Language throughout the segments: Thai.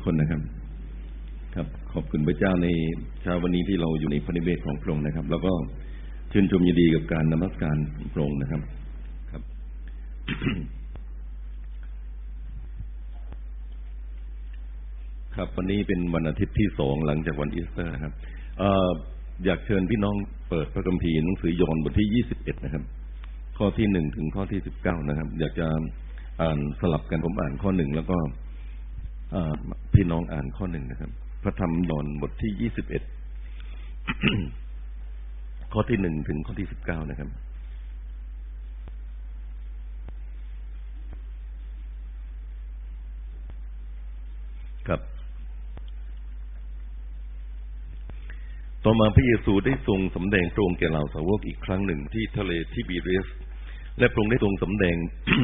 ทุกคนนะครับ ครับ ขอบคุณพระเจ้าในเช้าวันนี้ที่เราอยู่ในพระนิเวศของพระองค์นะครับ แล้วก็ชื่นชมยินดีกับการนมัสการพระองค์นะครับ ครับ ครับ วันนี้เป็นวันอาทิตย์ที่สองหลังจากวันอีสเตอร์นะครับเอออยากเชิญพี่น้องเปิดพระคัมภีร์หนังสือยอห์นบทที่ยี่สิบเอ็ดนะครับ ข้อที่หนึ่งถึงข้อที่สิบเก้านะครับ อยากจะอ่านสลับกันผมอ่านข้อหนึ่งแล้วก็ พี่น้องอ่านข้อหนึ่งนะครับ พระธรรมยอห์นบทที่ยี่สิบเอ็ดข้อที่หนึ่งถึงข้อที่สิบเก้านะครับ ครับ ต่อมาพระเยซูได้ทรงสำแดงตรงแก่เหล่าสาวกอีกครั้งหนึ่งที่ทะเลทิบีเรส และพระองค์ได้ทรงสำแดง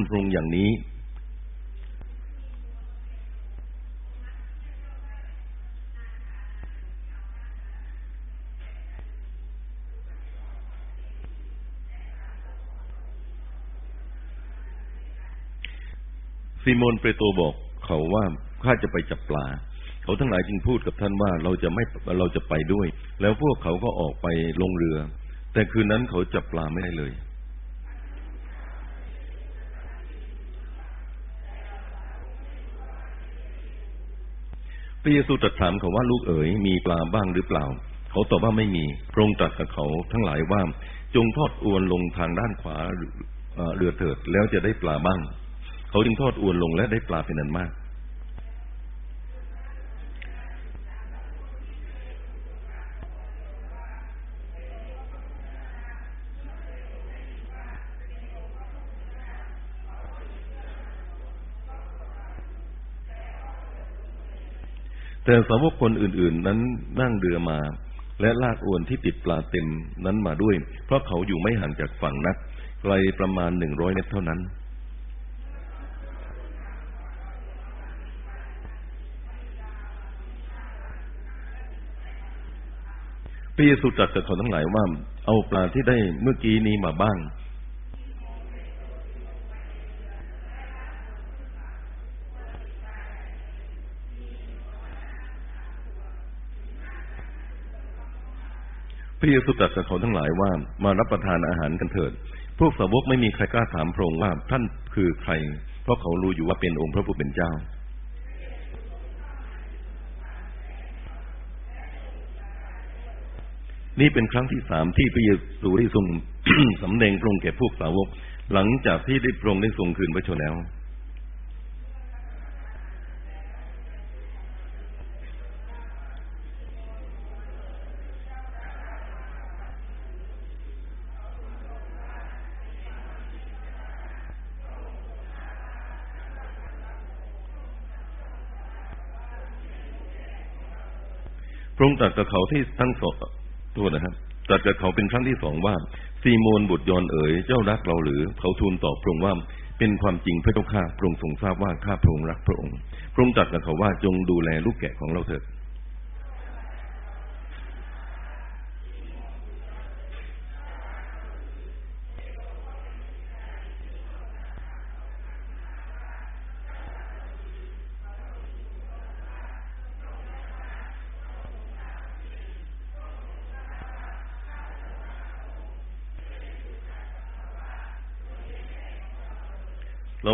พระองค์อย่างนี้ ซีโมนเปโตรบอกเขาว่าข้าจะไปจับปลา เขาทั้งหลายจึงพูดกับท่านว่าเราจะไม่เราจะไปด้วย แล้วพวกเขาก็ออกไปลงเรือ แต่คืนนั้นเขาจับปลาไม่ได้เลยพระเยซูตรัสถามเขาว่าลูกเอ๋ยมีปลาบ้างหรือเปล่า เขาตอบว่าไม่มีพระองค์ตรัสกับเขาทั้งหลายว่าจงทอดอวนลงทางด้านขวาเรือเถิดแล้วจะได้ปลาบ้าง เขาจึงทอดอวนลงและได้ปลาเป็นอันมาก แต่สาวกคนอื่น ๆ นั้นนั่งเรือมาและลากอวนที่ติดปลาเต็มนั้นมาด้วย เพราะเขาอยู่ไม่ห่างจากฝั่งนักไกลประมาณหนึ่งร้อยเมตรเท่านั้น พระเยซูตรัสกับเขาทั้งหลายว่า เอาปลาที่ได้เมื่อกี้นี้มาบ้าง พระเยซูตรัสกับเขาทั้งหลายว่า มารับประทานอาหารกันเถิด พวกสาวกไม่มีใครกล้าถามพระองค์ว่าท่านคือใคร เพราะเขารู้อยู่ว่าเป็นองค์พระผู้เป็นเจ้า นี่เป็นครั้งที่สามที่พระเยซูได้ทรงสำแดงพระองค์แก่พวกสาวก หลังจากที่ได้พระองค์ได้ทรงคืนพระชนแล้ว พระองค์ตรัสกับเขาที่ทั้งสอง ตัวนะครับตัดกับเขาเป็นครั้งที่สองว่าซีโมนบุตรยอนเอ๋ยเจ้ารักเราหรือ เขาทูลตอบพระองค์ว่าเป็นความจริงพระเจ้าข้าพระองค์ทรงทราบว่าข้าพระองค์รักพระองค์ พระองค์ตรัสกับเขาว่าจงดูแลลูกแกะของเราเถิด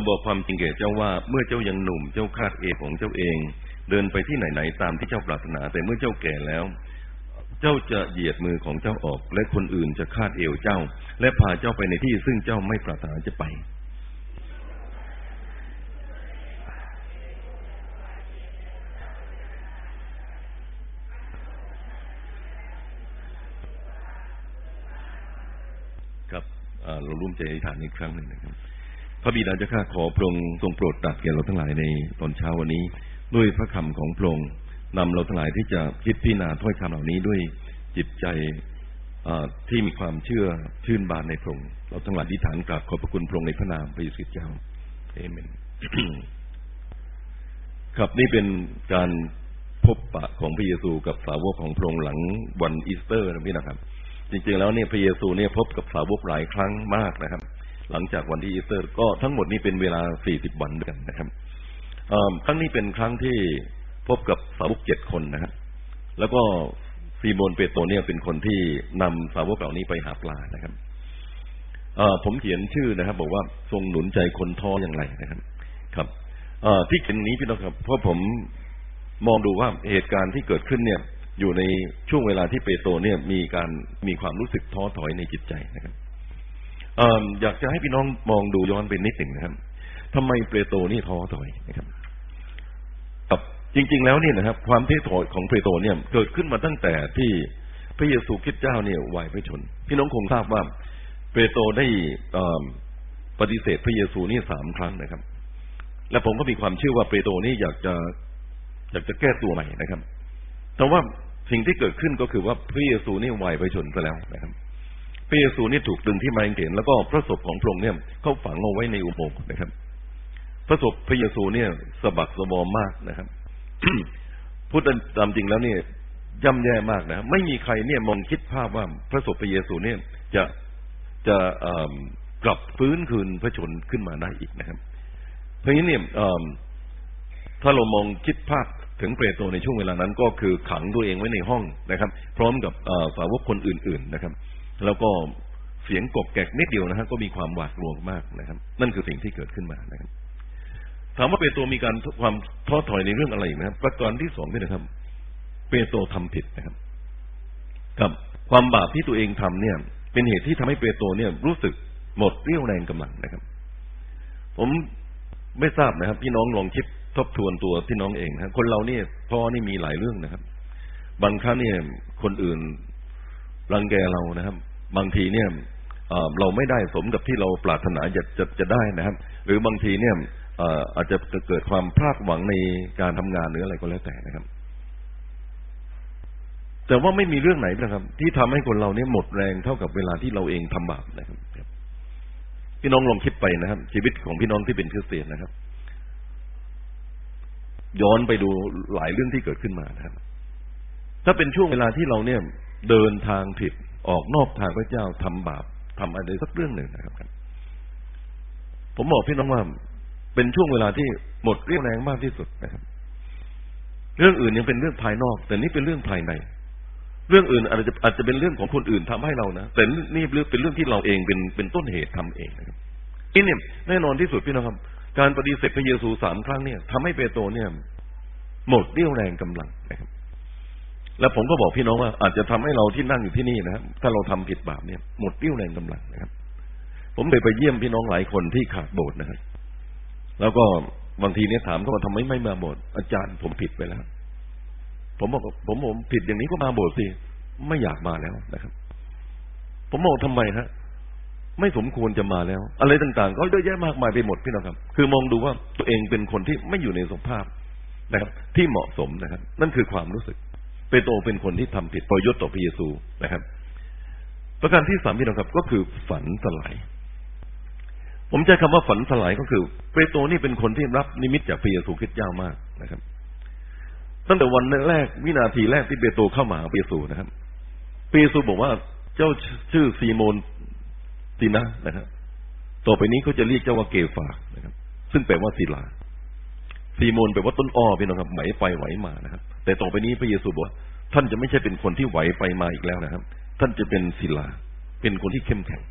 บอกความจริงแก่เจ้าว่าเมื่อเจ้ายังหนุ่มเจ้าคาดเอของเจ้าเอง เดินไปที่ไหนๆตามที่เจ้าปรารถนา แต่เมื่อเจ้าแก่แล้ว เจ้าจะเหยียดมือของเจ้าออก และคนอื่นจะคาดเอวเจ้า และพาเจ้าไปในที่ซึ่งเจ้าไม่ปรารถนาจะไปครับเราร่วมใจอธิษฐานอีกครั้งหนึ่งนะครับ พระบิดาเจ้าข้าขอพระองค์ทรงโปรดตรัสแก่เราทั้งหลายในตอนเช้าวันนี้ ด้วยพระคำของพระองค์นำเราทั้งหลายที่จะคิดพิจารณาถ้อยคำเหล่านี้ด้วยจิตใจที่มีความเชื่อชื่นบานในพระองค์เราทั้งหลายที่ฐานกราบขอบพระคุณพระองค์ในพระนามพระเยซูเจ้าเอเมนครับนี่เป็นการพบปะของพระเยซูกับสาวกของพระองค์หลังวันอีสเตอร์นะพี่นะครับ จริงๆแล้วเนี่ยพระเยซูเนี่ยพบกับสาวกหลายครั้งมากนะครับ หลังจากวันที่อีสเตอร์ ก็ทั้งหมดนี้เป็นเวลา 40 วันด้วยกันนะครับครั้งนี้เป็นครั้งที่พบกับสาวกเจ็ดคนนะครับ แล้วก็ซีโมนเปโตรเนี่ยเป็นคนที่นำสาวกเหล่านี้ไปหาปลานะครับผมเขียนชื่อนะครับ บอกว่าทรงหนุนใจคนท้ออย่างไรนะครับ ครับ ที่เขียนนี้พี่น้องครับ เพราะผมมองดูว่าเหตุการณ์ที่เกิดขึ้นเนี่ย อยู่ในช่วงเวลาที่เปโตรเนี่ยมีการมีความรู้สึกท้อถอยในจิตใจนะครับ อยากจะให้พี่น้องมองดูย้อนไปนิดหนึ่งนะครับทำไมเปโตรนี่ท้อถอยนะครับครับจริง ๆ แล้วเนี่ยนะครับ ความท้อถอยของเปโตรเนี่ยเกิดขึ้นมาตั้งแต่ที่พระเยซูคริสต์เจ้าเนี่ยวายพระชน พี่น้องคงทราบว่า เปโตรได้อ่อปฏิเสธพระเยซูนี่สามครั้งนะครับ และผมก็มีความเชื่อว่าเปโตรนี่อยากจะอยากจะแก้ตัวใหม่นะครับ แต่ว่าสิ่งที่เกิดขึ้นก็คือว่าพระเยซูนี่วายพระชนไปแล้วนะครับ ระเยซูนี่ถูกดึงที่ไม้กางเขนแล้วก็พระศพของพระองค์เนี่ยเขาฝังเอาไว้ในอุโมงค์นะครับ พระศพพระเยซูเนี่ยสะบักสะบอมมากนะครับพูดตามจริงแล้วเนี่ยย่ำแย่มากนะ ไม่มีใครเนี่ยมองคิดภาพว่าพระศพพระเยซูเนี่ยจะจะกลับฟื้นคืนพระชนขึ้นมาได้อีกนะครับ เพราะฉะนั้นเนี่ยถ้าเรามองคิดภาพถึงเปโตรในช่วงเวลานั้น ก็คือขังตัวเองไว้ในห้องนะครับ พร้อมกับสาวกคนอื่น ๆนะครับ แล้วก็เสียงกบแกกนิดเดียวนะฮะก็มีความหวาดกลัวมากนะครับ นั่นคือสิ่งที่เกิดขึ้นมานะครับ ถามว่าเปโตรมีการความท้อถอยในเรื่องอะไรนะครับ ประการที่สองนี่นะครับ เปโตรทำผิดนะครับ กับความบาปที่ตัวเองทำเนี่ย เป็นเหตุที่ทำให้เปโตรเนี่ย รู้สึกหมดเรี่ยวแรงกำลังนะครับ ผมไม่ทราบนะครับ พี่น้องลองคิดทบทวนตัวพี่น้องเองนะคนเราเนี่ยพ่อนี่มีหลายเรื่องนะครับ บางครั้งเนี่ย คนอื่นรังแกเรานะครับ บางทีเนี่ยเราไม่ได้สมกับที่เราปรารถนาจะจะจะได้นะครับ หรือบางทีเนี่ยอาจจะเกิดความพลาดหวังในการทำงานหรืออะไรก็แล้วแต่นะครับ แต่ว่าไม่มีเรื่องไหนนะครับ ที่ทำให้คนเราเนี่ยหมดแรงเท่ากับเวลาที่เราเองทำบาปนะครับ พี่น้องลองคิดไปนะครับ ชีวิตของพี่น้องที่เป็นคริสเตียนนะครับ ย้อนไปดูหลายเรื่องที่เกิดขึ้นมานะครับ ถ้าเป็นช่วงเวลาที่เราเนี่ยเดินทางผิด ออกนอกทางพระเจ้าทำบาปทำอะไรสักเรื่องหนึ่งนะครับ ผมบอกพี่น้องว่า เป็นช่วงเวลาที่หมดเรี่ยวแรงมากที่สุดนะครับ เรื่องอื่นยังเป็นเรื่องภายนอก แต่นี่เป็นเรื่องภายใน เรื่องอื่นอาจจะอาจจะเป็นเรื่องของคนอื่นทำให้เรานะแต่นี่เป็นเรื่องที่เราเองเป็นเป็นต้นเหตุทำเองนะครับนี่เนี่ยแน่นอนที่สุดพี่น้องครับ การปฏิเสธพระเยซูสามครั้งเนี่ยทำให้เปโตรเนี่ย หมดเรี่ยวแรงกำลังนะครับ แล้วผมก็บอกพี่น้องว่าอาจจะทำให้เราที่นั่งอยู่ที่นี่นะครับถ้าเราทำผิดบาปเนี่ยหมดเรี่ยวแรงกำลังนะครับ ผมเคยไปเยี่ยมพี่น้องหลายคนที่ขาดโบสถ์นะครับ แล้วก็บางทีเนี่ยถามเขาว่าทำไมไม่มาโบสถ์อาจารย์ผมผิดไปแล้ว ผมบอกผมผมผิดอย่างนี้ก็มาโบสถ์สิไม่อยากมาแล้วนะครับ ผมบอกทำไมฮะไม่สมควรจะมาแล้ว อะไรต่างๆ ก็เยอะแยะมากมายไปหมดพี่น้องครับ คือมองดูว่าตัวเองเป็นคนที่ไม่อยู่ในสภาพนะครับ ที่เหมาะสมนะครับ นั่นคือความรู้สึก เปโตรเป็นคนที่ทำผิดปยศต่อพระเยซูนะครับ ประการที่สามพี่น้องครับ ก็คือฝันสลาย ผมใช้คำว่าฝันสลายก็คือเปโตรนี่เป็นคนที่รับนิมิตจากพระเยซูคริสต์เจ้ามากนะครับ ตั้งแต่วันแรกวินาทีแรกที่เปโตรเข้ามาหาพระเยซูนะครับพระเยซูบอกว่าเจ้าชื่อซีโมนตีนะนะครับ ต่อไปนี้เขาจะเรียกเจ้าว่าเกฟานะครับ ซึ่งแปลว่าศิลาซีโมนแปลว่าต้นอ้อพี่น้องครับไหวไปไหวมานะครับ แต่ต่อไปนี้พระเยซูบอกท่านจะไม่ใช่เป็นคนที่ไหวไปมาอีกแล้วนะครับ ท่านจะเป็นศิลา เป็นคนที่เข้มแข็ง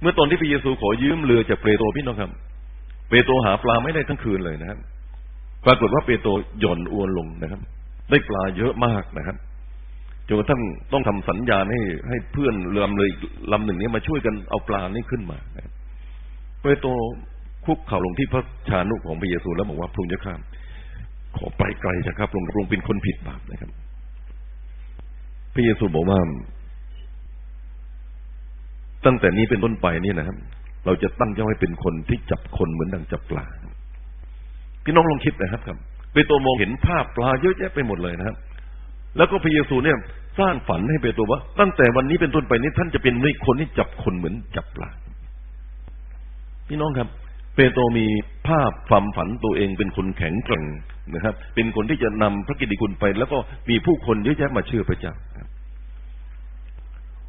เมื่อตอนที่พระเยซูขอยืมเรือจากเปโตรพี่น้องครับ เปโตรหาปลาไม่ได้ทั้งคืนเลยนะครับ ปรากฏว่าเปโตรหย่อนอวนลงนะครับ ได้ปลาเยอะมากนะครับจนกระทั่งต้องทำสัญญาณให้ให้เพื่อนเรือเลยลำหนึ่งนี้มาช่วยกันเอาปลานี้ขึ้นมาเปโตรคุกเข่าลงที่พระชานุของพระเยซูแล้วบอกว่าพระองค์จะข้าม ขอไปไกลจะครับพระองค์เป็นคนผิดบาปนะครับ พระเยซูบอกว่า ตั้งแต่นี้เป็นต้นไปนี่นะครับ เราจะตั้งเจ้าให้เป็นคนที่จับคนเหมือนดังจับปลาพี่น้องลองคิดนะครับครับเปโตรมองเห็นภาพปลาเยอะแยะไปหมดเลยนะครับ แล้วก็พระเยซูเนี่ย สร้างฝันให้เปโตรว่า ตั้งแต่วันนี้เป็นต้นไปนี้ท่านจะเป็นคนที่จับคนเหมือนจับปลาพี่น้องครับ เปโตรมีภาพความฝันตัวเองเป็นคนแข็งแกร่งนะครับ เป็นคนที่จะนำพระกิติคุณไป แล้วก็มีผู้คนเยอะแยะมาเชื่อพระเจ้า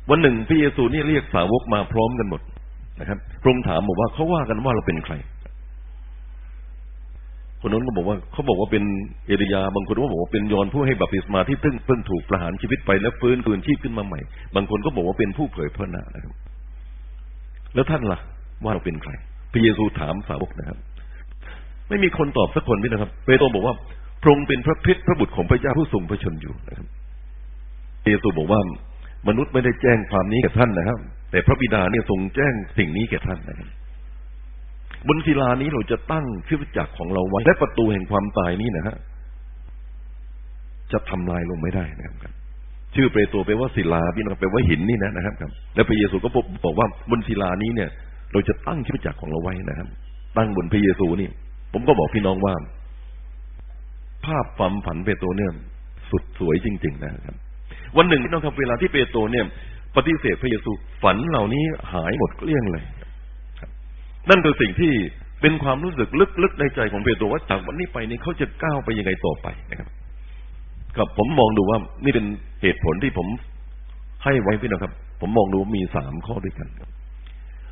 วันหนึ่งพระเยซูนี่เรียกสาวกมาพร้อมกันหมดนะครับพระองค์ถามบอกว่าเขาว่ากันว่าเราเป็นใคร คนนั้นก็บอกว่าเขาบอกว่าเป็นเอลียา บางคนก็บอกว่าเป็นยอนผู้ให้บัพติศมาที่เพิ่งเพิ่งถูกประหารชีวิตไปแล้วฟื้นคืนชีพขึ้นมาใหม่ บางคนก็บอกว่าเป็นผู้เผยพระนานะครับ แล้วท่านล่ะ ว่าเราเป็นใคร พระเยซูถามสาวกนะครับ ไม่มีคนตอบสักคนนี่นะครับ เปโตรบอกว่าพระองค์เป็นพระพิษพระบุตรของพระเจ้าผู้ทรงพระชนอยู่นะครับเปโตรบอกว่ามนุษย์ไม่ได้แจ้งความนี้แกับท่านนะครับ แต่พระบิดาเนี่ยทรงแจ้งสิ่งนี้แก่ท่านนะครับบนศิลานี้เราจะตั้งคริสตจักรของเราไว้และประตูแห่งความตายนี้นะฮะจะทำลายลงไม่ได้นะครับชื่อเปโตรแปลว่าศิลาพี่น้องแปลว่าหินนี่นะนะครับ แล้วพระเยซูก็บอกว่าบนศิลานี้เนี่ย เราจะตั้งคริตจักรของเราไว้นะครับ ตั้งบนพระเยซูนี่ ผมก็บอกพี่น้องว่า ภาพความฝันเปโตรเนี่ย สุดสวยจริง ๆ นะครับ วันหนึ่งพี่น้องครับเวลาที่เปโตรเนี่ย ปฏิเสธพระเยซูฝันเหล่านี้หายหมดเกลี้ยงเลยนั่นคือสิ่งที่เป็นความรู้สึกลึกๆในใจของเปโตรว่าจากวันนี้ไปนี้เขาจะก้าวไปยังไงต่อไปนะครับครับผมมองดูว่านี่เป็นเหตุผลที่ผมให้ไว้พี่น้องครับ ผมมองดูมีสามข้อด้วยกันครับ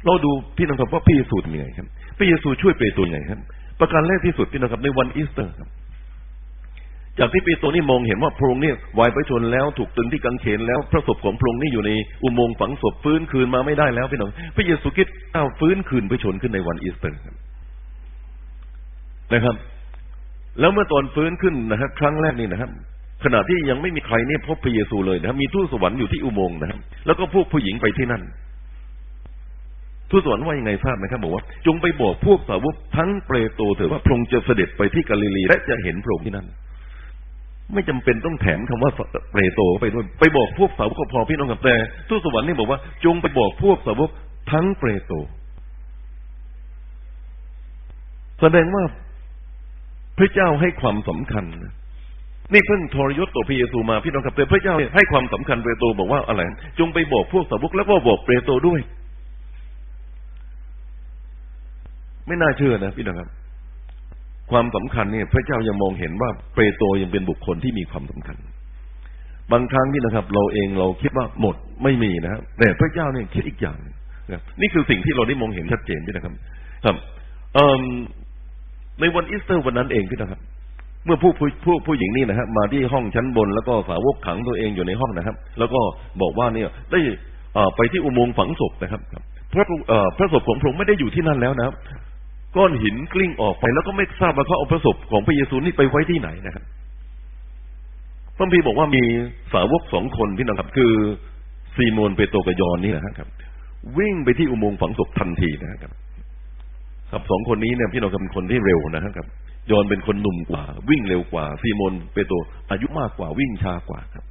เราดูพี่น้องครับว่าพระเยซูทำยังไงครับพระเยซูช่วยเปโตรยังไงครับ ประการแรกที่สุดพี่น้องครับในวันอีสเตอร์ครับ จากที่เปโตรนี่มองเห็นว่าพระองค์นี่วายพระชนม์แล้วถูกตรึงที่กางเขนแล้วพระศพของพระองค์นี่อยู่ในอุโมงค์ฝังศพฟื้นคืนมาไม่ได้แล้วพี่น้องพระเยซูคริสต์เจ้าฟื้นคืนพระชนม์ขึ้นในวันอีสเตอร์นะครับ แล้วเมื่อตอนฟื้นขึ้นนะครับครั้งแรกนี่นะครับขณะที่ยังไม่มีใครเนี่ยพบพระเยซูเลยนะครับมีทูตสวรรค์อยู่ที่อุโมงค์นะครับแล้วก็พวกผู้หญิงไปที่นั่น ทูตสวรรค์ว่ายังไงทราบไหมครับบอกว่า จงไปบอกพวกสาวกทั้งเปโตรเถิดว่าพระองค์จะเสด็จไปที่กาลิลีและจะเห็นพระองค์ที่นั่นไม่จำเป็นต้องแถมคำว่าเปรโตไปด้วย ไปบอกพวกสาวกพอพี่น้องกับแต่ทูตสวรรค์นี่บอกว่า จงไปบอกพวกสาวกทั้งเปรโต แสดงว่าพระเจ้าให้ความสำคัญ นี่เพิ่งทรยศต่อพระเยซูมาพี่น้องกับแต่พระเจ้าให้ความสำคัญเปรโตบอกว่าอะไร จงไปบอกพวกสาวกแล้วก็บอกเปรโตด้วย ไม่น่าเชื่อนะพี่น้องครับ ความสำคัญเนี่ย พระเจ้ายังมองเห็นว่าเปโตรยังเป็นบุคคลที่มีความสำคัญ บางครั้งนี่นะครับ เราเองเราคิดว่าหมดไม่มีนะครับแต่พระเจ้าเนี่ยคิดอีกอย่างนะนี่คือสิ่งที่เราได้มองเห็นชัดเจนพี่นะครับ ครับในวันอีสเตอร์วันนั้นเองพี่นะครับ เมื่อผู้ผู้ผู้ผู้หญิงนี่นะครับมาที่ห้องชั้นบนแล้วก็สาวกขังตัวเองอยู่ในห้องนะครับ แล้วก็บอกว่าเนี่ยได้ไปที่อุโมงค์ฝังศพนะครับพระพระศพของพระองค์ไม่ได้อยู่ที่นั่นแล้วนะครับ ก้อนหินกลิ้งออกไป แล้วก็ไม่ทราบว่าเขาเอาพระศพของพระเยซูนี่ไปไว้ที่ไหนนะครับพระพีบอกว่ามีสาวกสองคนพี่น้องครับ คือซีโมนเปโตรกับยอนนี่นะครับ วิ่งไปที่อุโมงค์ฝังศพทันทีนะครับครับสองคนนี้เนี่ยพี่น้องเป็นคนที่เร็วนะครับยอนเป็นคนหนุ่มกว่า วิ่งเร็วกว่า ซีโมนเปโตรอายุมากกว่าวิ่งช้ากว่าครับ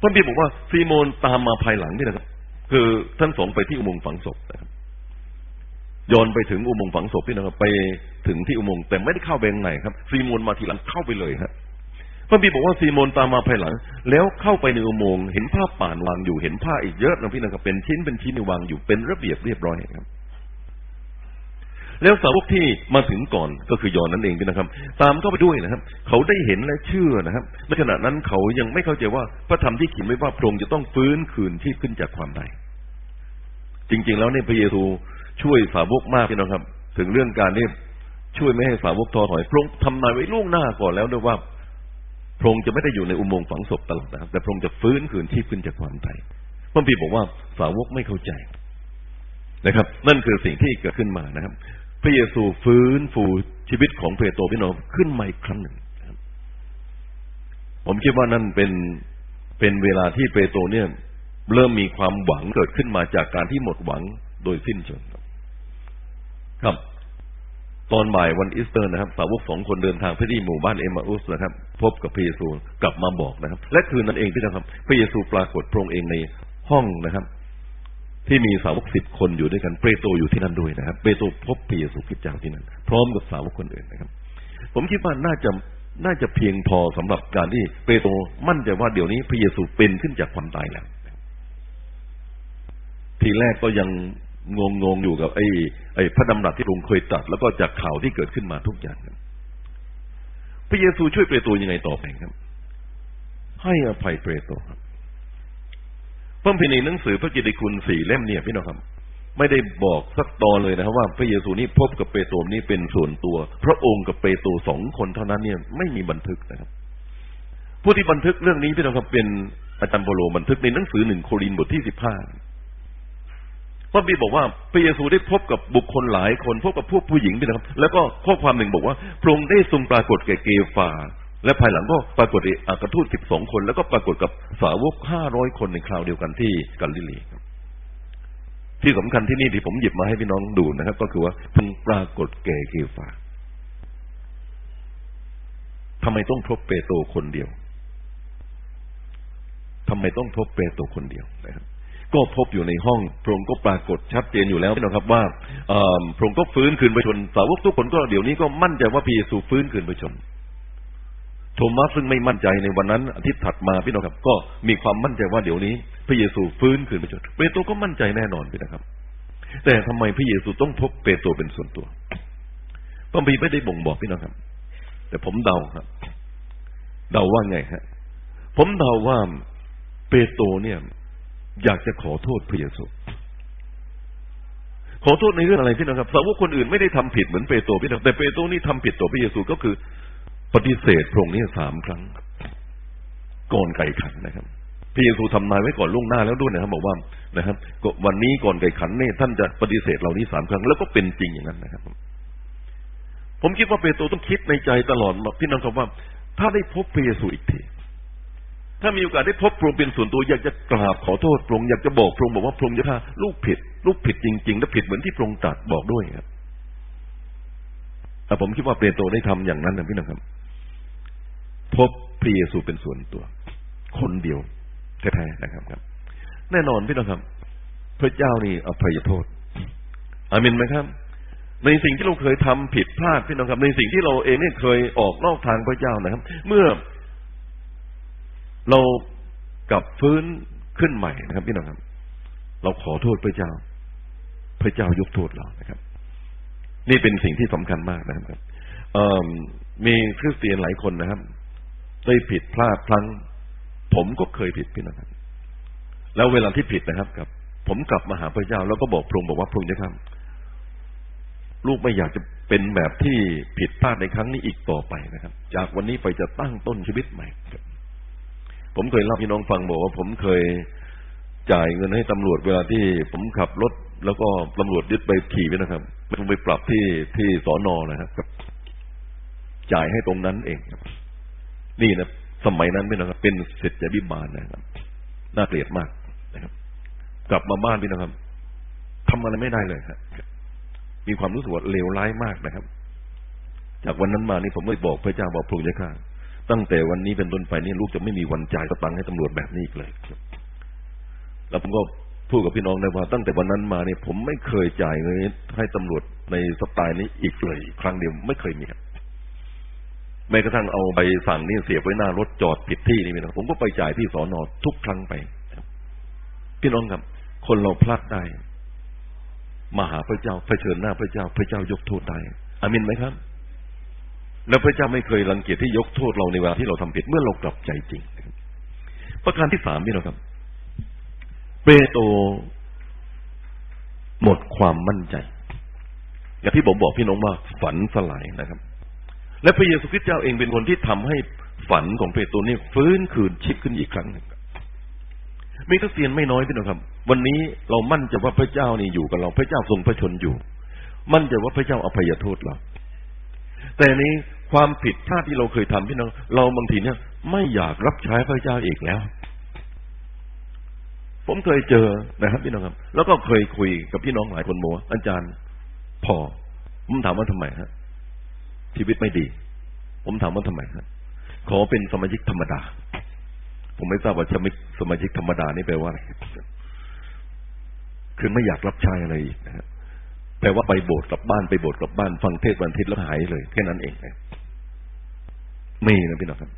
พระพีบอกว่าซีโมนตามมาภายหลังนี่นะครับ คือท่านสองไปที่อุโมงค์ฝังศพนะครับ โยนไปถึงอุโมงค์ฝังศพพี่นะครับไปถึงที่อุโมงค์แต่ไม่ได้เข้าไปไหนครับซีโมนมาทีหลังเข้าไปเลยครับพระบีบอกว่าซีโมนตามมาภายหลัง แล้วเข้าไปในอุโมงค์เห็นผ้าป่านวางอยู่เห็นผ้าอีกเยอะนะพี่นะครับเป็นชิ้นเป็นชิ้นวางอยู่เป็นระเบียบเรียบร้อยครับ แล้วสาวกที่มาถึงก่อนก็คือยอนนั่นเองพี่นะครับ ตามเข้าไปด้วยนะครับ เขาได้เห็นและเชื่อนะครับในขณะนั้นเขายังไม่เข้าใจว่าพระธรรมที่เขียนไว้ว่าพระองค์จะต้องฟื้นคืนที่ขึ้นจากความตายจริง ๆ แล้วในพระเยซู ช่วยสาวกมากพี่น้องครับ ถึงเรื่องการที่ช่วยไม่ให้สาวกท้อถอย พระองค์ทำนายไว้ล่วงหน้าก่อนแล้วด้วยว่าพระองค์จะไม่ได้อยู่ในอุโมงค์ฝังศพตลอดนะครับ แต่พระองค์จะฟื้นคืนชีพขึ้นจากความตายพระพีบอกว่าสาวกไม่เข้าใจนะครับ นั่นคือสิ่งที่เกิดขึ้นมานะครับ พระเยซูฟื้นฟูชีวิตของเปโตรพี่น้องขึ้นมาอีกครั้งหนึ่งผมคิดว่านั่นเป็นเป็นเวลาที่เปโตรเนี่ย เริ่มมีความหวังเกิดขึ้นมาจากการที่หมดหวังโดยสิ้นเชิง ครับ ตอนบ่ายวันอีสเตอร์นะครับสาวกสองคนเดินทางไปที่หมู่บ้านเอมาอุสนะครับ พบกับพระเยซูกลับมาบอกนะครับ และคืนนั้นเองที่นะครับพระเยซูปรากฏพระองค์เองในห้องนะครับ ที่มีสาวกสิบคนอยู่ด้วยกันเปโตรอยู่ที่นั่นด้วยนะครับเปโตรพบพระเยซูคริสต์เจ้าที่นั่นพร้อมกับสาวกคนอื่นนะครับ ผมคิดว่าน่าจะน่าจะเพียงพอสำหรับการที่เปโตรมั่นใจว่าเดี๋ยวนี้พระเยซูเป็นขึ้นจากความตายแล้วทีแรกก็ยัง งงงงอยู่กับไอ้ไอ้พระดำรัสที่พระองค์เคยตรัสแล้วก็จากข่าวที่เกิดขึ้นมาทุกอย่างพระเยซูช่วยเปโตรยังไงต่อไปครับ ให้อภัยเปโตรครับเพิ่มพินีหนังสือพระกิตติคุณสี่เล่มเนี่ยพี่น้องครับ ไม่ได้บอกสักตอนเลยนะครับว่าพระเยซูนี่พบกับเปโตรนี่เป็นส่วนตัว พระองค์กับเปโตรสองคนเท่านั้นเนี่ยไม่มีบันทึกนะครับ ผู้ที่บันทึกเรื่องนี้พี่น้องครับเป็นอาจารย์โปโลบันทึกในหนังสือหนึ่งโครินบทที่สิบห้า พระบีบอกว่าพระเยซูได้พบกับบุคคลหลายคน พบกับพวกผู้หญิงพี่นะครับ แล้วก็ข้อความหนึ่งบอกว่าพระองค์ได้ทรงปรากฏแก่เกฟา และภายหลังก็ปรากฏอากทูตสิบสองคน แล้วก็ปรากฏกับสาวกห้าร้อยคนในคราวเดียวกันที่กาลิลีครับที่สำคัญที่นี่ที่ผมหยิบมาให้พี่น้องดูนะครับ ก็คือว่าเพิ่งปรากฏแก่เกฟาทำไมต้องพบเปโตรคนเดียวทำไมต้องพบเปโตรคนเดียวนะครับ ก็พบอยู่ในห้อง พระองค์ก็ปรากฏชัดเจนอยู่แล้วนะครับว่าพระองค์ก็ฟื้นคืนไปชน สาวกทุกคนก็เดี๋ยวนี้ก็มั่นใจว่าพระเยซูฟื้นคืนไปชน โทมัสซึ่งไม่มั่นใจในวันนั้นอาทิตย์ถัดมาพี่น้องครับ ก็มีความมั่นใจว่าเดี๋ยวนี้ พระเยซูฟื้นคืนไปชน เปโตรก็มั่นใจแน่นอนพี่นะครับ แต่ทำไมพระเยซูต้องพบเปโตรเป็นส่วนตัวพระบีไม่ได้บ่งบอกพี่น้องครับ แต่ผมเดาครับ เดาว่าไงฮะผมเดาว่าเปโตรเนี่ย อยากจะขอโทษพระเยซูขอโทษในเรื่องอะไรพี่น้องครับสาวกคนอื่นไม่ได้ทำผิดเหมือนเปโตรพี่น้องแต่เปโตรนี่ทำผิดต่อพระเยซูก็คือ ปฏิเสธพระองค์นี่สามครั้งก่อนไก่ขันนะครับพระเยซูทำนายไว้ก่อนล่วงหน้าแล้วด้วยนะครับบอกว่านะครับวันนี้ก่อนไก่ขันเนี่ยท่านจะปฏิเสธเหล่านี้สามครั้งแล้วก็เป็นจริงอย่างนั้นนะครับ ผมคิดว่าเปโตรต้องคิดในใจตลอดพี่น้องครับว่า ถ้าได้พบพระเยซูอีกที ถ้ามีโอกาสได้พบพระองค์เป็นส่วนตัวอยากจะกราบขอโทษพระองค์อยากจะบอกพระองค์บอกว่าพระองค์จะฆ่าลูกผิด ลูกผิดจริงๆและผิดเหมือนที่พระองค์ตรัสบอกด้วยครับแต่ผมคิดว่าเปโตรได้ทำอย่างนั้นนะพี่น้องครับ พบพระเยซูเป็นส่วนตัว คนเดียวแท้ๆนะครับครับ แน่นอนพี่น้องครับ พระเจ้านี่อภัยโทษอามินไหมครับ ในสิ่งที่เราเคยทำผิดพลาดพี่น้องครับ ในสิ่งที่เราเองเนี่ยเคยออกนอกทางพระเจ้านะครับ เมื่อ เรากลับฟื้นขึ้นใหม่นะครับพี่น้องครับ เราขอโทษพระเจ้า พระเจ้ายกโทษเรานะครับ นี่เป็นสิ่งที่สำคัญมากนะครับมีคริสเตียนหลายคนนะครับ ได้ผิดพลาดพลั้ง ผมก็เคยผิดพี่น้องครับ แล้วเวลาที่ผิดนะครับกับ ผมกลับมาหาพระเจ้า แล้วก็บอกพระองค์บอกว่าพระองค์จะทำลูกไม่อยากจะเป็นแบบที่ผิดพลาดในครั้งนี้อีกต่อไปนะครับ จากวันนี้ไปจะตั้งต้นชีวิตใหม่ ผมเคยเล่าพี่น้องฟังบอกว่าผมเคยจ่ายเงินให้ตำรวจเวลาที่ผมขับรถ แล้วก็ตำรวจยึดไปขี่ไปนะครับมันไปปรับที่ที่สอนอนะครับจ่ายให้ตรงนั้นเองครับ นี่นะสมัยนั้นพี่นะครับ เป็นเศรษฐบิบาลนะครับ น่าเกลียดมากนะครับ กลับมาบ้านพี่นะครับทำอะไรไม่ได้เลยครับมีความรู้สึกว่าเลวร้ายมากนะครับ จากวันนั้นมานี่ผมไม่บอกพระเจ้าบอกพระองค์จะข้า ตั้งแต่วันนี้เป็นต้นไปนี่ลูกจะไม่มีวันจ่ายสตังค์ให้ตำรวจแบบนี้อีกเลยแล้วผมก็พูดกับพี่น้องได้ว่าตั้งแต่วันนั้นมาเนี่ยผมไม่เคยจ่ายเงินให้ตำรวจในสไตล์นี้อีกเลย ครั้งเดียวไม่เคยมีครับแม้กระทั่งเอาใบสั่งนี่เสียไว้หน้ารถจอดผิดที่นี่นะผมก็ไปจ่ายที่สอนอทุกครั้งไปพี่น้องครับ คนเราพลาดได้มาหาพระเจ้าเผชิญหน้าพระเจ้า พระเจ้ายกโทษได้อามินไหมครับ แล้วพระเจ้าไม่เคยรังเกียจที่ยกโทษเราในเวลาที่เราทำผิดเมื่อเรากลับใจจริง ประการที่สามนี่นะครับ เปโตรหมดความมั่นใจอย่างที่ผมบอกพี่น้องว่าฝันสลายนะครับ และพระเยซูคริสต์เจ้าเองเป็นคนที่ทำให้ฝันของเปโตรนี่ฟื้นคืนชิดขึ้นอีกครั้งหนึ่งมีคริสเตียนไม่น้อยพี่น้องครับ วันนี้เรามั่นใจว่าพระเจ้านี่อยู่กับเรา พระเจ้าทรงพระชนอยู่ มั่นใจว่าพระเจ้าอภัยโทษเรา แต่นี้ความผิดพลาดที่เราเคยทำพี่น้อง เราบางทีเนี่ย ไม่อยากรับใช้พระเจ้าอีกแล้ว ผมเคยเจอนะครับพี่น้องครับ แล้วก็เคยคุยกับพี่น้องหลายคนบอกว่าอาจารย์ พอ ผมถามว่าทำไมฮะชีวิตไม่ดี ผมถามว่าทำไมฮะขอเป็นสมาชิกธรรมดา ผมไม่ทราบว่าจะไม่สมาชิกธรรมดานี่แปลว่าอะไรคือไม่อยากรับใช้อะไรอีกนะครับ แปลว่าไปโบสถ์กลับบ้านไปโบสถ์กลับบ้านฟังเทศวันทิตย์แล้วหายเลยแค่นั้นเองนะมีนะพี่น้องครับ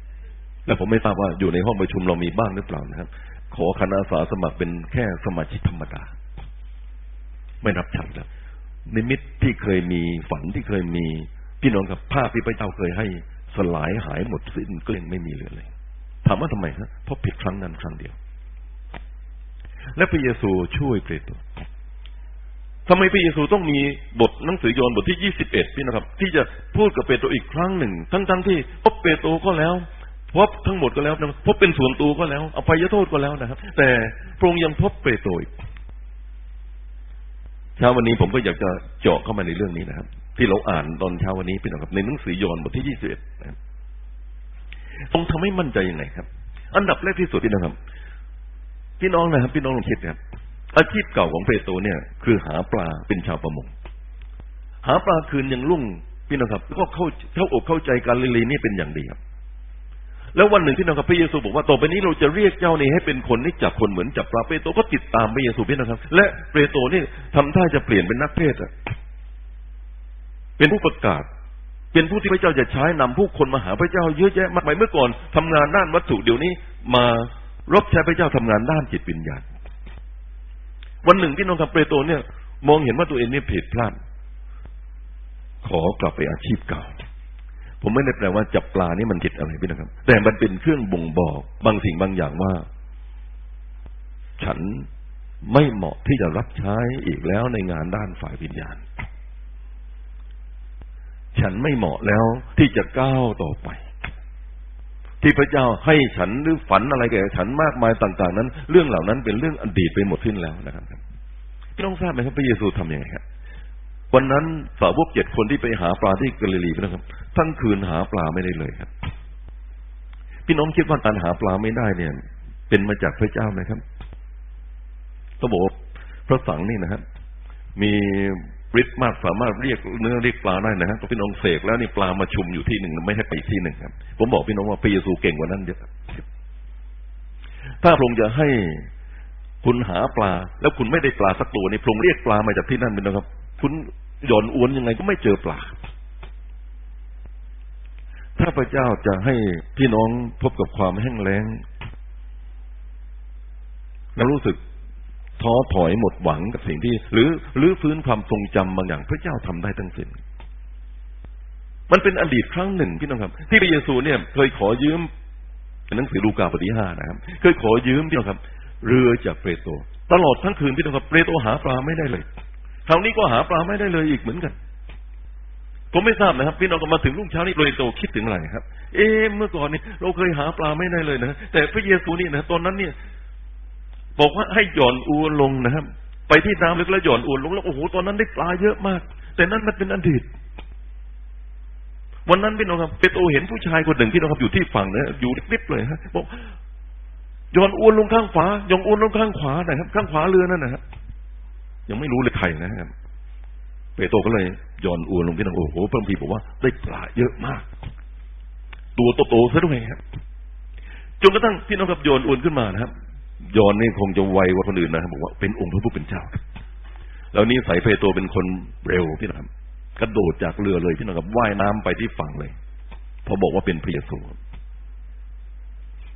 แล้วผมไม่ทราบว่าอยู่ในห้องประชุมเรามีบ้างหรือเปล่านะครับ ขอคณะสาสมัครเป็นแค่สมาชิกธรรมดา ไม่รับใช้แล้วนิมิตที่เคยมีฝันที่เคยมี พี่น้องกับภาพที่พระเจ้าเคยให้สลายหายหมดสิ้นเกลี้ยงไม่มีเหลือเลยถามว่าทำไมฮะเพราะผิดครั้งนั้นครั้งเดียว และพระเยซูช่วยเปรต ทำไมพระเยซูต้องมีบทหนังสือโยนบทที่ยี่สิบเอ็ดพี่นะครับ ที่จะพูดกับเปโตรอีกครั้งหนึ่ง ทั้งๆทที่พบเปโตรก็แล้วพบทั้งหมดก็แล้วนะพบเป็นส่วนตัวก็แล้วอภัยโทษก็แล้วนะครับ แต่พระองค์ยังพบเปโตรอีกเช้าวันนี้ผมก็อยากจะเจาะเข้ามาในเรื่องนี้นะครับ ที่เราอ่านตอนเช้าวันนี้พี่น้องครับ ในหนังสือโยนบทที่ยี่สิบเอ็ดนะครับทรงทำให้มั่นใจยังไงครับ อันดับแรกที่สุดพี่น้องครับ พี่น้องนะครับ พี่น้องลองคิดนะครับ อาชีพเก่าของเปโตรเนี่ย คือหาปลาเป็นชาวประมง หาปลาคืนยังลุ่งพี่น้องครับก็เข้าเข้าอกเข้าใจการลิลีนี่เป็นอย่างดีครับ แล้ววันหนึ่งพี่น้องครับพระเยซูบอกว่าต่อไปนี้เราจะเรียกเจ้านี่ให้เป็นคนที่จับคนเหมือนจับปลาเปโตรก็ติดตามพระเยซูพี่น้องครับ และเปโตรนี่ทำท่าจะเปลี่ยนเป็นนักเทศน์อะเป็นผู้ประกาศเป็นผู้ที่พระเจ้าจะใช้นำผู้คนมาหาพระเจ้าเยอะแยะมากมายเมื่อก่อนทำงานด้านวัตถุเดี๋ยวนี้ มารบใช้พระเจ้าทำงานด้านจิตวิญญาณ วันหนึ่งพี่น้องครับเปโตรเนี่ย มองเห็นว่าตัวเองเนี่ยผิดพลาด ขอกลับไปอาชีพเก่า ผมไม่ได้แปลว่าจับปลานี่มันผิดอะไรพี่นะครับ แต่มันเป็นเครื่องบ่งบอกบางสิ่งบางอย่างว่า ฉันไม่เหมาะที่จะรับใช้อีกแล้วในงานด้านฝ่ายวิญญาณ ฉันไม่เหมาะแล้วที่จะก้าวต่อไป ที่พระเจ้าให้ฉันหรือฝันอะไรแก่ฉันมากมายต่าง ๆ นั้น เรื่องเหล่านั้นเป็นเรื่องอดีตไปหมดสิ้นแล้วนะครับพี่น้องทราบไหมครับพระเยซูทำยังไงครับวันนั้นสาวกเจ็ดคนที่ไปหาปลาที่กาลิลีนะครับทั้งคืนหาปลาไม่ได้เลยครับ พี่น้องคิดว่าการหาปลาไม่ได้เนี่ย เป็นมาจากพระเจ้าไหมครับต้งบอกพระสังนี่นะครับมี ฤทธิ์มากสามารถเรียกเนื้อเรียกปลาได้นะฮะก็พี่น้องเสกแล้วนี่ปลามาชุมอยู่ที่หนึ่งไม่ให้ไปที่หนึ่งครับ ผมบอกพี่น้องว่าพระเยซูเก่งกว่านั้นเยอะถ้าพระองค์จะให้คุณหาปลา แล้วคุณไม่ได้ปลาสักตัวนี่พระองค์เรียกปลามาจากที่นั่นเป็นนะครับ คุณหย่อนอวนยังไงก็ไม่เจอปลา ถ้าพระเจ้าจะให้พี่น้องพบกับความแห้งแล้งแล้วรู้สึก ท้อถอยหมดหวังกับสิ่งที่ หรือหรือฟื้นความทรงจำบางอย่างพระเจ้าทำได้ทั้งสิ้นมันเป็นอดีตครั้งหนึ่งพี่น้องครับ ที่พระเยซูเนี่ย เคยขอยืมหนังสือลูกาบทที่ห้านะครับ เคยขอยืมพี่น้องครับ เรือจากเปโตรตลอดทั้งคืนพี่น้องครับเปโตรหาปลาไม่ได้เลยคราวนี้ก็หาปลาไม่ได้เลยอีกเหมือนกันผมไม่ทราบนะครับ พี่น้องก็มาถึงรุ่งเช้านี้เปโตรคิดถึงอะไรครับ เอ๊เมื่อก่อนนี้เราเคยหาปลาไม่ได้เลยนะแต่พระเยซูนี่นะตอนนั้นเนี่ย บอกว่าให้หย่อนอวนลงนะครับ ไปที่น้ำลึกแล้วหย่อนอวนลงแล้วโอ้โหตอนนั้นได้ปลาเยอะมาก แต่นั้นมันเป็นอดีตวันนั้นพี่น้องครับเปโตรเห็นผู้ชายคนหนึ่งพี่น้องครับอยู่ที่ฝั่งนะอยู่ริบๆเลยฮะบอกหย่อนอวนลงข้างขวาหย่อนอวนลงข้างขวานะครับ ข้างขวาเรือนั่นนะครับยังไม่รู้เลยใครนะครับเปโตรก็เลยหย่อนอวนลงพี่น้องโอ้โหพระพีบอกว่าได้ปลาเยอะมาก ตัวโตๆซะด้วยครับจนกระทั่งพี่น้องครับโยนอวนขึ้นมานะครับ ยอนนี่คงจะไวกว่าคนอื่นนะครับบอกว่าเป็นองค์พระผู้เป็นเจ้า แล้วนี่ใส่เปโตรเป็นคนเร็วพี่น้องกระโดดจากเรือเลยพี่น้องครับว่ายน้ำไปที่ฝั่งเลย พอบอกว่าเป็นพระเยซู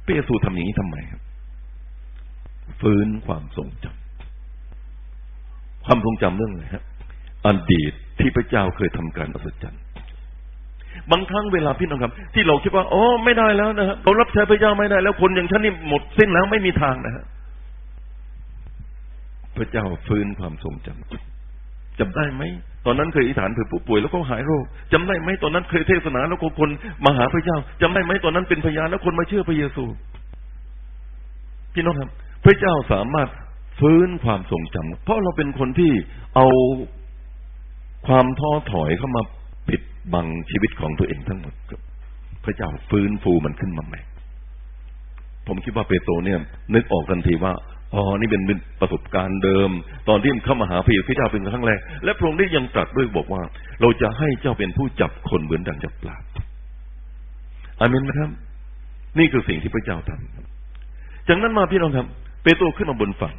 พระเยซูทำอย่างนี้ทำไมครับฟื้นความทรงจำความทรงจำเรื่องอะไรครับอดีตที่พระเจ้าเคยทำการอัศจรรย์ บางครั้งเวลาพี่น้องครับ ที่เราคิดว่าโอ๋อไม่ได้แล้วนะครับเรารับใช้พระเจ้าไม่ได้ แล้วคนอย่างฉันนี่หมดสิ้นแล้วไม่มีทางนะฮะพระเจ้าฟื้นความทรงจำจำได้ไหมตอนนั้นเคยอธิษฐานเผื่อผู้ป่วยแล้วเขาหายโรคจำได้ไหมตอนนั้นเคยเทศนาแล้วคนมาหาพระเจ้าจำได้ไหมตอนนั้นเป็นพยานแล้วคนมาเชื่อพระเยซู พี่น้องครับ พระเจ้าสามารถฟื้นความทรงจำเพราะเราเป็นคนที่เอาความท้อถอยเข้ามา บังชีวิตของตัวเองทั้งหมดพระเจ้าฟื้นฟูมันขึ้นมาใหม่ ผมคิดว่าเปโตรเนี่ย นึกออกทันทีว่าอ๋อนี่เป็นประสบการณ์เดิม ตอนที่เข้ามาหาพระเยซูเจ้าเป็นครั้งแรกและพระองค์ได้ยังตรัสด้วยบอกว่า เราจะให้เจ้าเป็นผู้จับคนเหมือนดังจับปลาอามินไหมครับ นี่คือสิ่งที่พระเจ้าทำจากนั้นมาพี่น้องครับ เปโตรขึ้นมาบนฝั่ง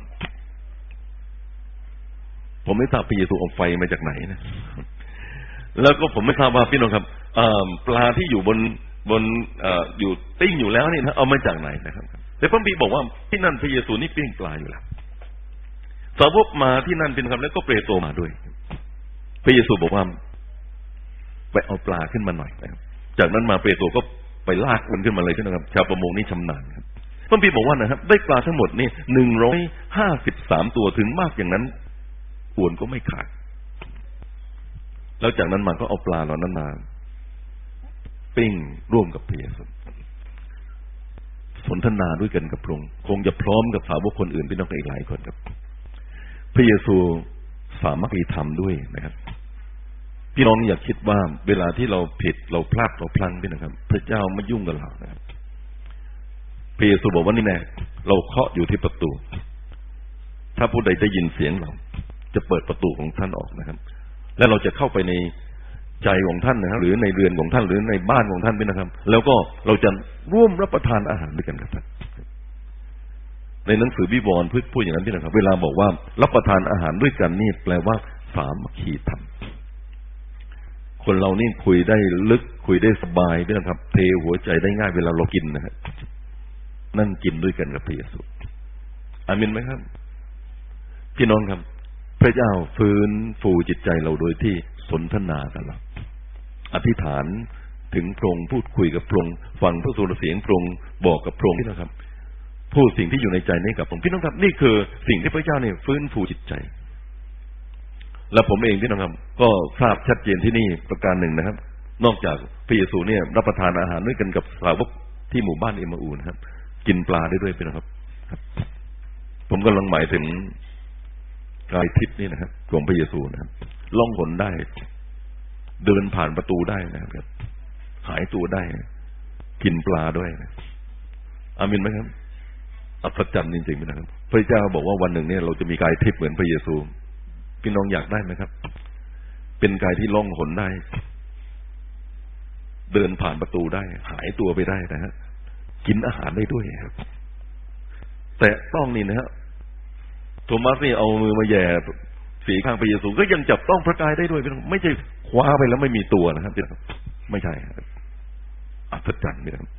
ผมไม่ทราบพระเยซูเอาไฟมาจากไหนนะ แล้วก็ผมไม่ทราบว่าพี่น้องครับปลาที่อยู่บนบนอยู่ติ้งอยู่แล้วนี่นะเอามาจากไหนนะครับแต่พระบีบอกว่าที่นั่นพระเยซูนี่ปิ้งปลาอยู่แล้วสาวกมาที่นั่นเป็นครับแล้วก็เปรโตมาด้วย พระเยซูบอกว่า ไปเอาปลาขึ้นมาหน่อยนะครับจากนั้นมาเปโตรก็ไปลากมันขึ้นมาเลยใช่ไหมครับ ชาวประมงนี่ชำนาญครับพระบีบอกว่านะครับ ได้ปลาทั้งหมดนี่หนึ่งร้อยห้าสิบสามตัวถึงมากอย่างนั้นกวนก็ไม่ขาด แล้วจากนั้นมาก็เอาปลาเหล่านั้นมาปิ้งร่วมกับพระเยซูสนทนาด้วยกันกับพระองค์คงจะพร้อมกับสาวกคนอื่นพี่น้องอีกหลายคนครับ พระเยซูสามารถีธรรมด้วยนะครับ พี่น้องอย่าคิดว่าเวลาที่เราผิดเราพลาดเราพลั้งพี่นะครับ พระเจ้าไม่ยุ่งกับเรานะครับพระเยซูบอกว่านี่แน่เราเคาะอยู่ที่ประตู ถ้าผู้ใดได้ยินเสียงเรา จะเปิดประตูของท่านออกนะครับ และเราจะเข้าไปในใจของท่านนะครับหรือในเรือนของท่านหรือในบ้านของท่านด้วยนะครับ แล้วก็เราจะร่วมรับประทานอาหารด้วยกันครับท่านในหนังสือวิวรณ์พูดอย่างนั้นพี่นะครับ เวลาบอกว่า รับประทานอาหารด้วยกันนี่แปลว่า สามัคคีธรรมคนเรานี่คุยได้ลึกคุยได้สบายพี่นะครับ เทหัวใจได้ง่ายเวลาเรากินนะครับนั่งกินด้วยกันกับพระเยซูอามินไหมครับ พี่น้องครับ พระเจ้าฟื้นฟูจิตใจเราโดยที่สนทนากันเราอธิษฐานถึงพระองค์พูดคุยกับพระองค์ฟังพระสุรเสียงพระองค์บอกกับพระองค์พี่น้องครับพูดสิ่งที่อยู่ในใจนี้กับผมพี่น้องครับ นี่คือสิ่งที่พระเจ้าเนี่ยฟื้นฟูจิตใจ และผมเองพี่น้องครับ ก็ทราบชัดเจนที่นี่ประการหนึ่งนะครับ นอกจากพระเยซูเนี่ยรับประทานอาหารด้วยกันกับสาวกที่หมู่บ้านเอมาอูนะครับ กินปลาได้ด้วยพี่น้องครับ ผมกำลังหมายถึง กายทิพย์นี่นะครับของพระเยซูนะครับล่องหนได้ เดินผ่านประตูได้นะครับ หายตัวได้กินปลาด้วยนะอามินไหมครับ อัศจรรย์จริงๆนะครับ พระเจ้าบอกว่าวันหนึ่งเนี่ยเราจะมีกายทิพย์เหมือนพระเยซู พี่น้องอยากได้ไหมครับ เป็นกายที่ล่องหนได้ เดินผ่านประตูได้ หายตัวไปได้นะฮะ กินอาหารได้ด้วยครับ แต่ต้องนี่นะฮะ โทมัสนี่เอามือมาแย่ฝีข้างพระเยซูก็ยังจับต้องพระกายได้ด้วย ไม่ใช่คว้าไปแล้วไม่มีตัวนะครับไม่ใช่อัศจรรย์นะครับ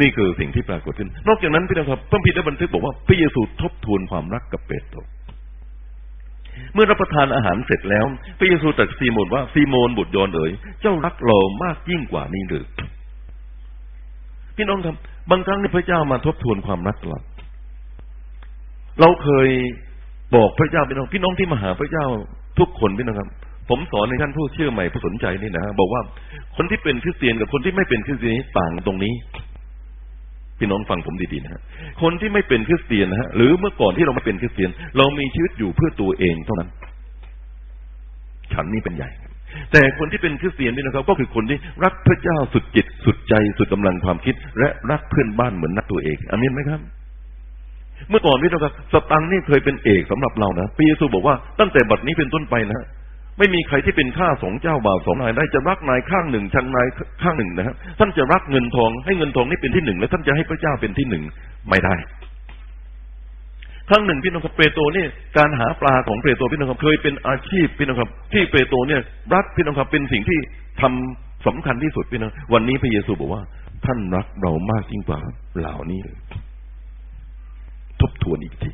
นี่คือสิ่งที่ปรากฏขึ้น นอกจากนั้นพี่น้องครับพระพิได้บันทึกบอกว่าพระเยซูทบทวนความรักกับเปโตรเมื่อรับประทานอาหารเสร็จแล้ว พระเยซูตรัสซีโมนว่าซีโมนบุตรยอนเอ๋ยเจ้ารักเรามากยิ่งกว่านี้หรือพี่น้องครับ บางครั้งที่พระเจ้ามาทบทวนความรักเราเราเคย บอกพระเจ้าพี่น้องพี่น้องที่มาหาพระเจ้าทุกคนพี่น้องครับ ผมสอนในท่านผู้เชื่อใหม่ผู้สนใจนี่นะบอกว่าคนที่เป็นคริสเตียนกับคนที่ไม่เป็นคริสเตียนต่างตรงนี้ พี่น้องฟังผมดีๆนะฮะคนที่ไม่เป็นคริสเตียนนะฮะหรือเมื่อก่อนที่เรามาเป็นคริสเตียน เรามีชีวิตอยู่เพื่อตัวเองเท่านั้น ฉันนี่เป็นใหญ่แต่คนที่เป็นคริสเตียนนี่นะครับ ก็คือคนที่รักพระเจ้าสุดจิตสุดใจสุดกำลังความคิด และรักเพื่อนบ้านเหมือนนักตัวเองอามินไหมครับ เมื่อก่อนพี่น้องครับสตังนี่เคยเป็นเอกสำหรับเรานะปีเยซูบอกว่าตั้งแต่บัดนี้เป็นต้นไปนะไม่มีใครที่เป็นข้าสองเจ้าบ่าวสองนายได้จะรักนายข้างหนึ่งชังนายข้างหนึ่งนะครับท่านจะรักเงินทองให้เงินทองนี่เป็นที่หนึ่งและท่านจะให้พระเจ้าเป็นที่หนึ่งไม่ได้ครั้งหนึ่งพี่น้องครับเปโตรเนี่ยการหาปลาของเปโตรพี่น้องครับเคยเป็นอาชีพพี่น้องครับ ที่เปโตรเนี่ยรักพี่น้องครับเป็นสิ่งที่ทำสำคัญที่สุดพี่น้องวันนี้พระเยซูบอกว่า ท่านรักเรามากยิ่งกว่าเหล่านี้เลย ทบทวนอีกที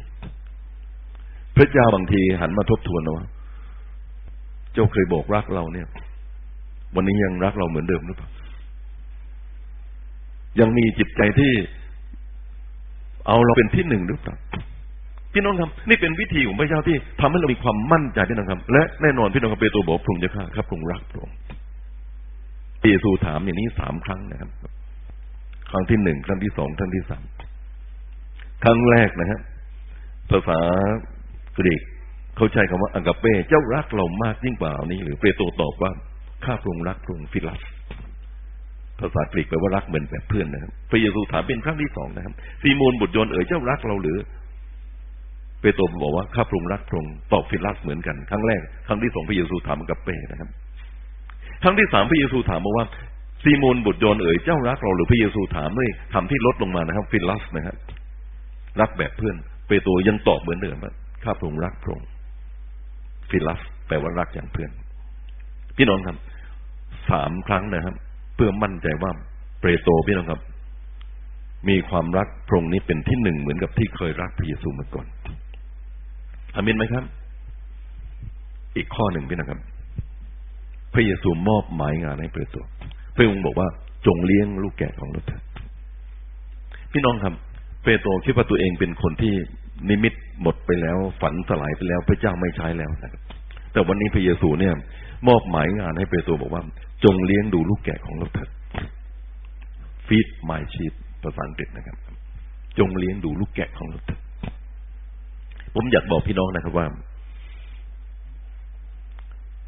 พระเจ้าบางทีหันมาทบทวนว่า เจ้าเคยบอกรักเราเนี่ย วันนี้ยังรักเราเหมือนเดิมหรือเปล่า ยังมีจิตใจที่เอาเราเป็นที่หนึ่งหรือเปล่าพี่น้องครับนี่เป็นวิธีของพระเจ้าที่ทำให้เรามีความมั่นใจพี่น้องครับ และแน่นอนพี่น้องครับเปโตรบอกพระองค์จะฆ่าครับพระองค์รักพระองค์เยซูถามอย่างนี้สามครั้งนะครับ ครั้งที่หนึ่งครั้งที่สองครั้งที่สาม ครั้งแรกนะฮะภาษากรีกเขาใช้คำว่าอากาเป้เจ้ารักเรามากยิ่งกว่านี้ หรือเปโตรตอบว่าข้าพระองค์รักพระองค์ฟิลัสภาษากรีกแปลว่ารักเหมือนแบบเพื่อนนะครับพระเยซูถามเป็นครั้งที่สองนะครับซีโมนบุตรยอห์นเอ๋ยเจ้ารักเราหรือ เปโตรบอกว่าข้าพระองค์รักพระองค์ตอบฟิลัสเหมือนกันครั้งแรกครั้งที่สองพระเยซูถามอังกาเป้นะครับ ครั้งที่สามพระเยซูถามบอกว่าซีโมนบุตรยนเอ๋ยเจ้ารักเราหรือพระเยซูถามด้วยคำที่ลดลงมานะครับ ฟิลัสนะครับ รักแบบเพื่อน เปโตรยังตอบเหมือนเดิมว่าข้าพระองค์รักพระองค์ฟิลัสแปลว่ารักอย่างเพื่อน พี่น้องครับสามครั้งนะครับ เพื่อมั่นใจว่าเปโตรพี่น้องครับ มีความรักพระองค์นี้เป็นที่หนึ่งเหมือนกับที่เคยรักพระเยซูมาก่อนอามินไหมครับ อีกข้อหนึ่งพี่นะครับ พระเยซูมอบหมายงานให้เปโตรพระองค์บอกว่าจงเลี้ยงลูกแกะของเราเถิดพี่น้องครับ เปโตรคิดว่าตัวเองเป็นคนที่นิมิตหมดไปแล้ว ฝันสลายไปแล้ว พระเจ้าไม่ใช้แล้วนะครับแต่วันนี้พระเยซูเนี่ย มอบหมายงานให้เปโตรบอกว่า จงเลี้ยงดูลูกแกะของเราเถิด feed my sheep ภาษาอังกฤษนะครับ จงเลี้ยงดูลูกแกะของเราเถิดผมอยากบอกพี่น้องนะครับว่า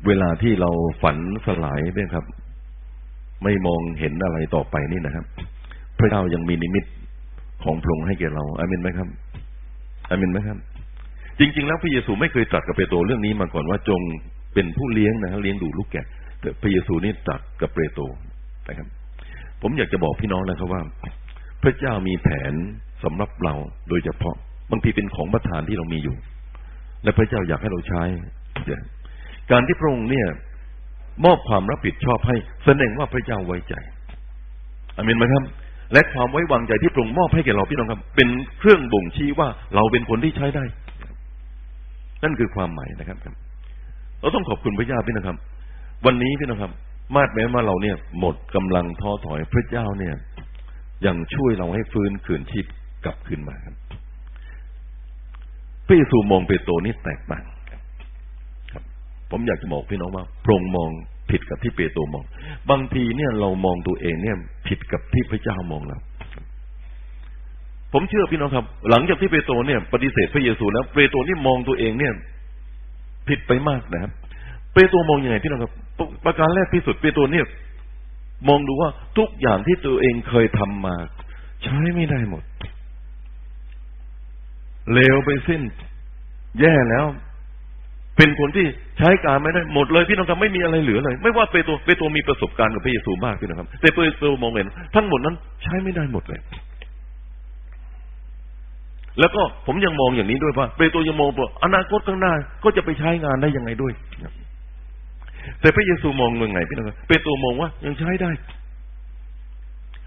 เวลาที่เราฝันสลายเนี่ยครับ ไม่มองเห็นอะไรต่อไปนี่นะครับ พระเจ้ายังมีนิมิต ของพระองค์ให้แก่เราอามินไหมครับอามินไหมครับ จริง ๆ แล้วพระเยซูไม่เคยตรัสกับเปโตรเรื่องนี้มาก่อนว่าจงเป็นผู้เลี้ยงนะเลี้ยงดูลูกแกะแต่พระเยซูนี่ตรัสกับเปโตรนะครับ ผมอยากจะบอกพี่น้องนะครับว่า พระเจ้ามีแผนสำหรับเราโดยเฉพาะบางทีเป็นของประทานที่เรามีอยู่ และพระเจ้าอยากให้เราใช้การที่พระองค์เนี่ยมอบความรับผิดชอบให้แสดงว่าพระเจ้าไว้ใจอามินไหมครับ และความไว้วางใจที่พระองค์มอบให้แก่เราพี่น้องครับ เป็นเครื่องบ่งชี้ว่าเราเป็นคนที่ใช้ได้ นั่นคือความหมายนะครับ เราต้องขอบคุณพระเจ้าพี่นะครับ วันนี้พี่นะครับ มาดแม้ว่าเราเนี่ย หมดกำลังท้อถอยพระเจ้าเนี่ยยังช่วยเราให้ฟื้นคืนชีพกลับคืนมาครับพระเยซูมองเปโตรนี่แตกต่างครับ ผมอยากจะบอกพี่น้องว่าพระองค์มอง ผิดกับที่เปโตรมอง บางทีเนี่ยเรามองตัวเองเนี่ย ผิดกับที่พระเจ้ามองเราผมเชื่อพี่น้องครับ หลังจากที่เปโตรเนี่ย ปฏิเสธพระเยซูแล้วเปโตรนี่มองตัวเองเนี่ย ผิดไปมากนะครับ เปโตรมองอยังไงพี่น้องครับ ประการแรกที่สุดเปโตรเนี่ย มองดูว่าทุกอย่างที่ตัวเองเคยทำมา ใช้ไม่ได้หมดเลวไปสิ้น แย่แล้ว เป็นคนที่ใช้การไม่ได้หมดเลยพี่น้องครับไม่มีอะไรเหลือเลย ไม่ว่าเปโตรเปโตรมีประสบการณ์กับพระเยซูมากพี่น้องครับ แต่เปโตรมองเห็นทั้งหมดนั้นใช้ไม่ได้หมดเลย แล้วก็ผมยังมองอย่างนี้ด้วยว่าเปโตรยังมองว่าอนาคตข้างหน้าก็จะไปใช้งานได้ยังไงด้วยแต่พระเยซูมองยังไงพี่น้องครับเปโตรมองว่ายังใช้ได้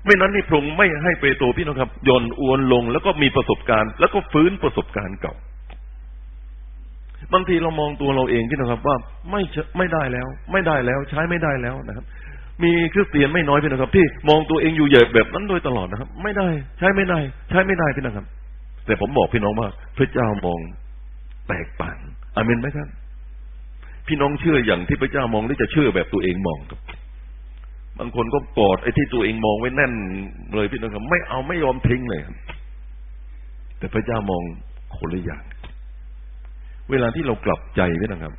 ไม่นั้นนี่พระองค์ไม่ให้เปโตรพี่น้องครับย่อนอวนลง แล้วก็มีประสบการณ์ แล้วก็ฟื้นประสบการณ์เก่า บางทีเรามองตัวเราเองพี่น้องครับ ว่าไม่ไม่ได้แล้ว ไม่ได้แล้ว ใช้ไม่ได้แล้วนะครับ มีคริสเตียนไม่น้อยพี่น้องครับ ที่มองตัวเองอยู่เหยียบแบบนั้นโดยตลอดนะครับ ไม่ได้ ใช้ไม่ได้ ใช้ไม่ได้พี่น้องครับ แต่ผมบอกพี่น้องว่า พระเจ้ามองแตกต่างอามินไหมครับพี่น้องเชื่ออย่างที่พระเจ้ามองหรือจะเชื่อแบบตัวเองมองครับบางคนก็กอดไอ้ที่ตัวเองมองไว้แน่นเลยพี่น้องครับ ไม่เอาไม่ยอมทิ้งเลยแต่พระเจ้ามองคนละอย่าง เวลาที่เรากลับใจพี่น้องครับ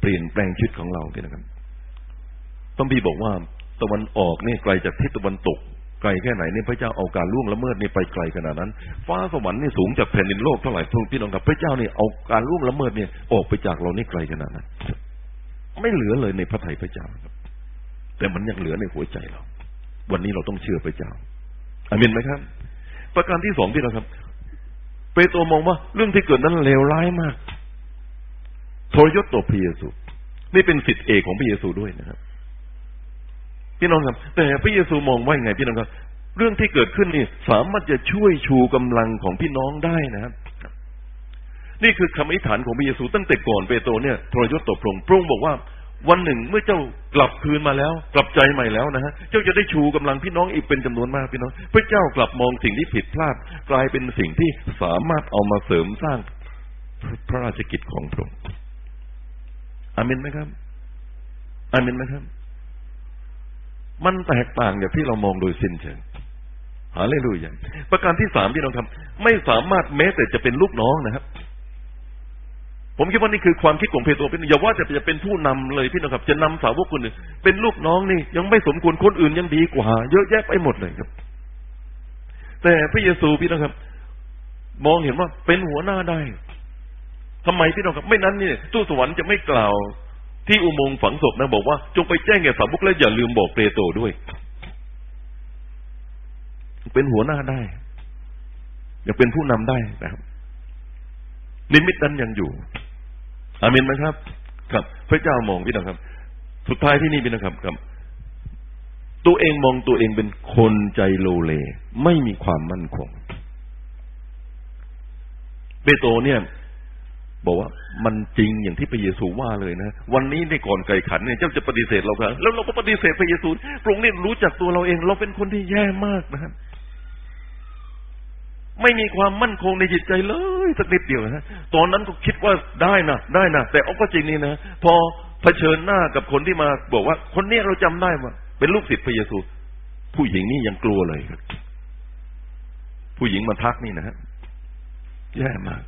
เปลี่ยนแปลงชีวิตของเราพี่น้องครับต้องพี่บอกว่าตะวันออกนี่ไกลจากทิศตะวันตก ไกลแค่ไหนนี่พระเจ้าเอาการล่วงละเมิดนี่ไปไกลขนาดนั้น ฟ้าสวรรค์นี่สูงจากแผ่นดินโลกเท่าไหร่พี่น้องครับพระเจ้าเนี่ยเอาการล่วงละเมิดเนี่ยออกไปจากเรานี่ไกลขนาดนั้น ไม่เหลือเลยในพระทัยพระเจ้าครับ แต่มันยังเหลือในหัวใจเรา วันนี้เราต้องเชื่อพระเจ้าอามินไหมครับ ประการที่สองที่เราครับ เปโตรมองว่า เรื่องที่เกิดนั้นเลวร้ายมากทรยศต่อพระเยซู นี่เป็นสิทธิเอกของพระเยซูด้วยนะครับ พี่น้องครับ แต่พระเยซูมองว่าไงพี่น้องครับ เรื่องที่เกิดขึ้นนี่สามารถจะช่วยชูกำลังของพี่น้องได้นะครับ นี่คือคำอธิษฐานของพระเยซูตั้งแต่ก่อนเปโตรเนี่ยทรยศต่อพระองค์พระองค์บอกว่า วันหนึ่งเมื่อเจ้ากลับคืนมาแล้ว กลับใจใหม่แล้วนะฮะเจ้าจะได้ชูกำลังพี่น้องอีกเป็นจำนวนมากพี่น้องพระเจ้ากลับมองสิ่งที่ผิดพลาด กลายเป็นสิ่งที่สามารถเอามาเสริมสร้างพระราชกิจของพระองค์อามินไหมครับอามินไหมครับ มันแตกต่างจากที่เรามองโดยสิ้นเชิงหาเลลูยาประการที่สามที่เราทำไม่สามารถแม้แต่จะเป็นลูกน้องนะครับ ผมคิดว่านี่คือความคิดของเปโตรเป็นอย่าว่าจะจะเป็นผู้นำเลยพี่นะครับ จะนำสาวกคนหนึ่งเป็นลูกน้องนี่ยังไม่สมควรคนอื่นยังดีกว่า เยอะแยะไปหมดเลยครับ แต่พระเยซูพี่นะครับ มองเห็นว่าเป็นหัวหน้าได้ทำไมพี่น้องครับ ไม่นั้นนี่ตู้สวรรค์จะไม่กล่าวที่อุโมงค์ฝังศพนะบอกว่า จงไปแจ้งแก่สาวกและอย่าลืมบอกเปโตรด้วย เป็นหัวหน้าได้อยากเป็นผู้นำได้นะครับนิมิตนั้นยังอยู่ อามินไหมครับ ครับ พระเจ้ามองพี่น้องครับ สุดท้ายที่นี่พี่น้องครับครับ ตัวเองมองตัวเองเป็นคนใจโลเล ไม่มีความมั่นคงเปโตรเนี่ย บอกว่ามันจริงอย่างที่พระเยซูว่าเลยนะ วันนี้ในก่อนไก่ขันเนี่ยเจ้าจะปฏิเสธเราครับแล้วเราก็ปฏิเสธพระเยซูพระองค์นี่ยรู้จักตัวเราเอง เราเป็นคนที่แย่มากนะครับไม่มีความมั่นคงในจิตใจเลย สักนิดเดียวนะตอนนั้นก็คิดว่าได้นะได้นะแต่เอาก็จริงนี่นะพอเผชิญหน้ากับคนที่มาบอกว่า คนเนี้ยเราจำได้ว่าเป็นลูกศิษย์พระเยซู ผู้หญิงนี่ยังกลัวเลยครับ ผู้หญิงมาทักนี่นะฮะแย่มาก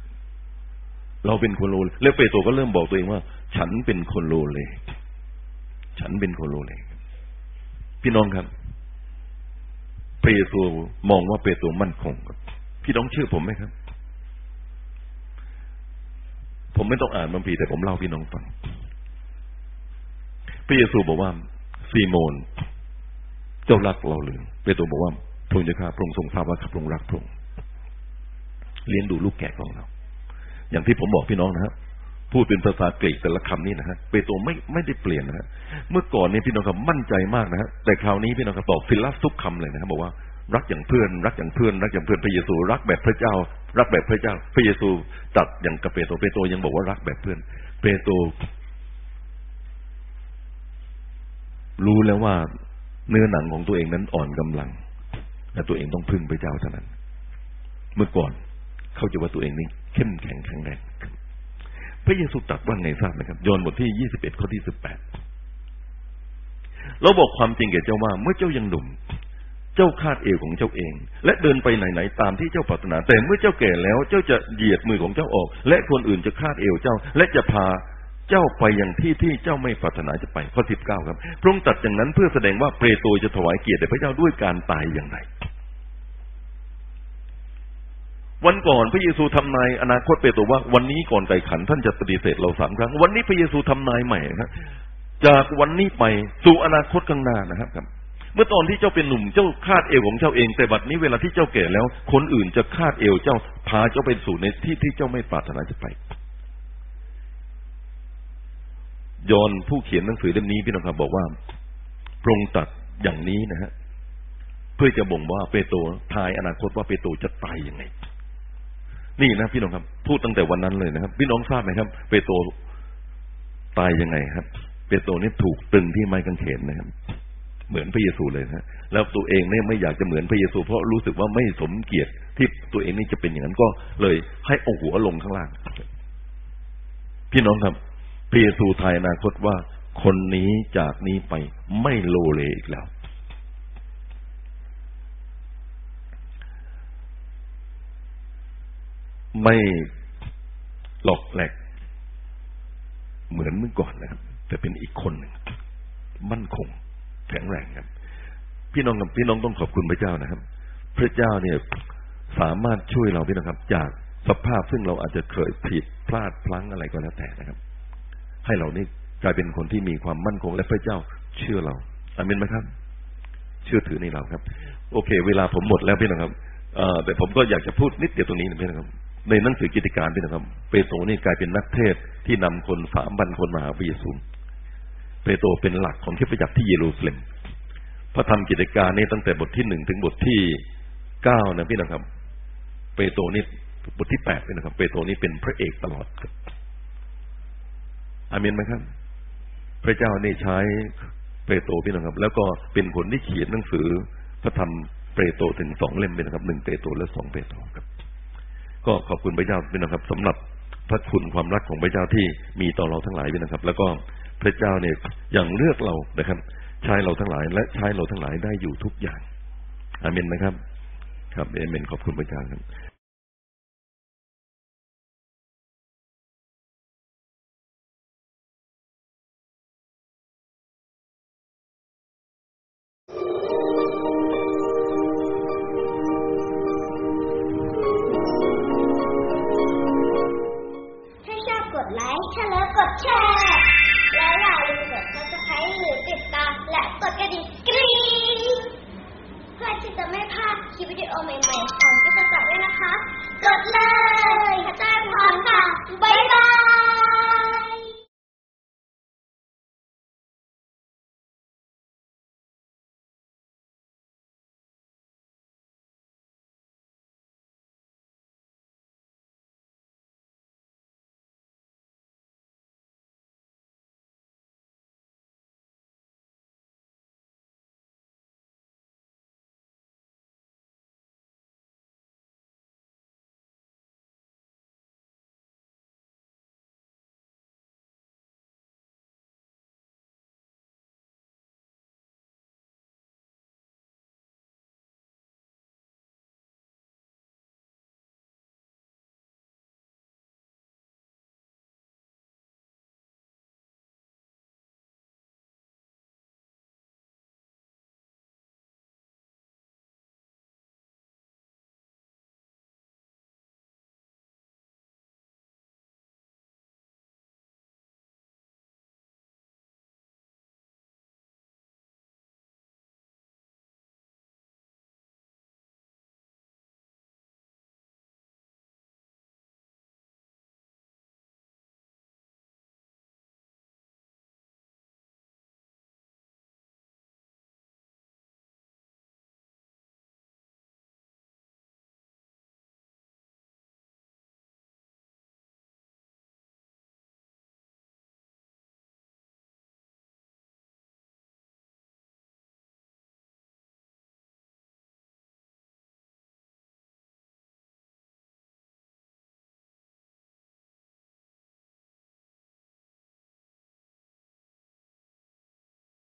เราเป็นคนโลเลแล้วเปโตรก็เริ่มบอกตัวเองว่า ฉันเป็นคนโลเลฉันเป็นคนโลเลพี่น้องครับเปโตรมองว่าเปโตรมั่นคงครับพี่น้องเชื่อผมไหมครับ ผมไม่ต้องอ่านพระคัมภีร์แต่ผมเล่าพี่น้องฟังพระเยซูบอกว่าซีโมน เจ้ารักเราหรือเปโตรบอกว่าพระองค์จะข้าพระองค์ทรงทราบว่าข้าพระองค์รักพระองค์เลี้ยงดูลูกแกะของเรา อย่างที่ผมบอกพี่น้องนะฮะพูดเป็นภาษากรีกแต่ละคำนี่นะฮะเปโตรไม่ไม่ได้เปลี่ยนนะฮะเมื่อก่อนเนี่ยพี่น้องครับมั่นใจมากนะฮะแต่คราวนี้พี่น้องครับบอกฟิลัสทุกคำเลยนะครับบอกว่า รักอย่างเพื่อน รักอย่างเพื่อน รักอย่างเพื่อนพระเยซู รักแบบพระเจ้า รักแบบพระเจ้า พระเยซูตัดอย่างกับเปโตรเปโตรยังบอกว่ารักแบบเพื่อน เปโตรรู้แล้วว่าเนื้อหนังของตัวเองนั้นอ่อนกำลังและตัวเองต้องพึ่งพระเจ้าเท่านั้น เมื่อก่อนเข้าใจว่าตัวเองนี่เข้มแข็งแข็งแรงพระเยซูตรัสว่าไงทราบไหมครับยอห์นบทที่ยี่สิบเอ็ดข้อที่สิบแปดเราบอกความจริงแก่เจ้าว่าเมื่อเจ้ายังหนุ่ม จ้าคาดเอวของเจ้าเอง และเดินไปไหนๆตามที่เจ้าปรารถนา แต่เมื่อเจ้าแก่แล้วเจ้าจะเหยียดมือของเจ้าออก และคนอื่นจะคาดเอวเจ้า และจะพาเจ้าไปอย่างที่ที่เจ้าไม่ปรารถนาจะไปข้อสิบเก้าครับพระองค์ตรัสอย่างนั้นเพื่อแสดงว่าเปโตจะถวายเกียรติแด่พระเจ้าด้วยการตายอย่างไร วันก่อนพระเยซูทำนายอนาคตเปโตรว่าวันนี้ก่อนไก่ขันท่านจะปฏิเสธเราสามครั้ง วันนี้พระเยซูทำนายใหม่ครับจากวันนี้ไปสู่อนาคตข้างหน้านะครับ เมื่อตอนที่เจ้าเป็นหนุ่มเจ้าคาดเอวของเจ้าเอง แต่บัดนี้เวลาที่เจ้าแก่แล้ว คนอื่นจะคาดเอวเจ้าพาเจ้าไปสู่ในที่ที่เจ้าไม่ปรารถนาจะไปยอนผู้เขียนหนังสือเล่มนี้พี่น้องครับบอกว่าพรงค์ตรัสอย่างนี้นะฮะเพื่อจะบ่งว่าเปโตรทายอนาคตว่าเปโตรจะตายยังไง นี่นะพี่น้องครับ พูดตั้งแต่วันนั้นเลยนะครับ พี่น้องทราบไหมครับ เปโตรตายยังไงครับ เปโตรนี่ถูกตึงที่ไม้กางเขนนะครับ เหมือนพระเยซูเลยนะแล้วตัวเองเนี่ยไม่อยากจะเหมือนพระเยซู เพราะรู้สึกว่าไม่สมเกียรติที่ตัวเองนี่จะเป็นอย่างนั้นก็เลยให้เอาหัวลงข้างล่าง พี่น้องครับ พระเยซูทายอนาคตว่า คนนี้จากนี้ไปไม่โลเลอีกแล้ว ไม่หลอกแหลก เหมือนเมื่อก่อนนะครับแต่เป็นอีกคนหนึ่งมั่นคง แข็งแรงครับ พี่น้องพี่น้องต้องขอบคุณพระเจ้านะครับ พระเจ้าเนี่ยสามารถช่วยเราพี่นะครับ จากสภาพซึ่งเราอาจจะเคยผิดพลาดพลั้งอะไรก็แล้วแต่นะครับ ให้เรานี่กลายเป็นคนที่มีความมั่นคงและพระเจ้าเชื่อเราอามินไหมครับ เชื่อถือในเราครับ โอเค เวลาผมหมดแล้วพี่นะครับแต่ผมก็อยากจะพูดนิดเดียวตรงนี้นะพี่นะครับ ในหนังสือกิจการพี่นะครับ เปโตรนี่กลายเป็นนักเทศที่นำคนสามพันคนมาหาพระเยซู เปโตรเป็นหลักของที่ประจักษ์ที่เยรูซาเล็ม พระธรรมกิจการนี่ตั้งแต่บทที่หนึ่งถึงบทที่เก้านะพี่นะครับ เปโตรนี่บทที่แปดพี่นะครับ เปโตรนี่เป็นพระเอกตลอดอามินไหมครับ พระเจ้านี่ใช้เปโตรพี่นะครับ แล้วก็เป็นคนที่เขียนหนังสือพระธรรมเปโตรถึงสองเล่มเป็นนะครับหนึ่งเปโตรและสองเปโตรครับ ก็ขอบคุณพระเจ้าพี่นะครับสำหรับพระคุณความรักของพระเจ้าที่มีต่อเราทั้งหลายพี่นะครับ แล้วก็ พระเจ้าเนี่ยอย่างเลือกเรานะครับ ใช้เราทั้งหลาย และใช้เราทั้งหลายได้อยู่ทุกอย่างอาเมนนะครับ ครับเอเมนขอบคุณพระเจ้าครับ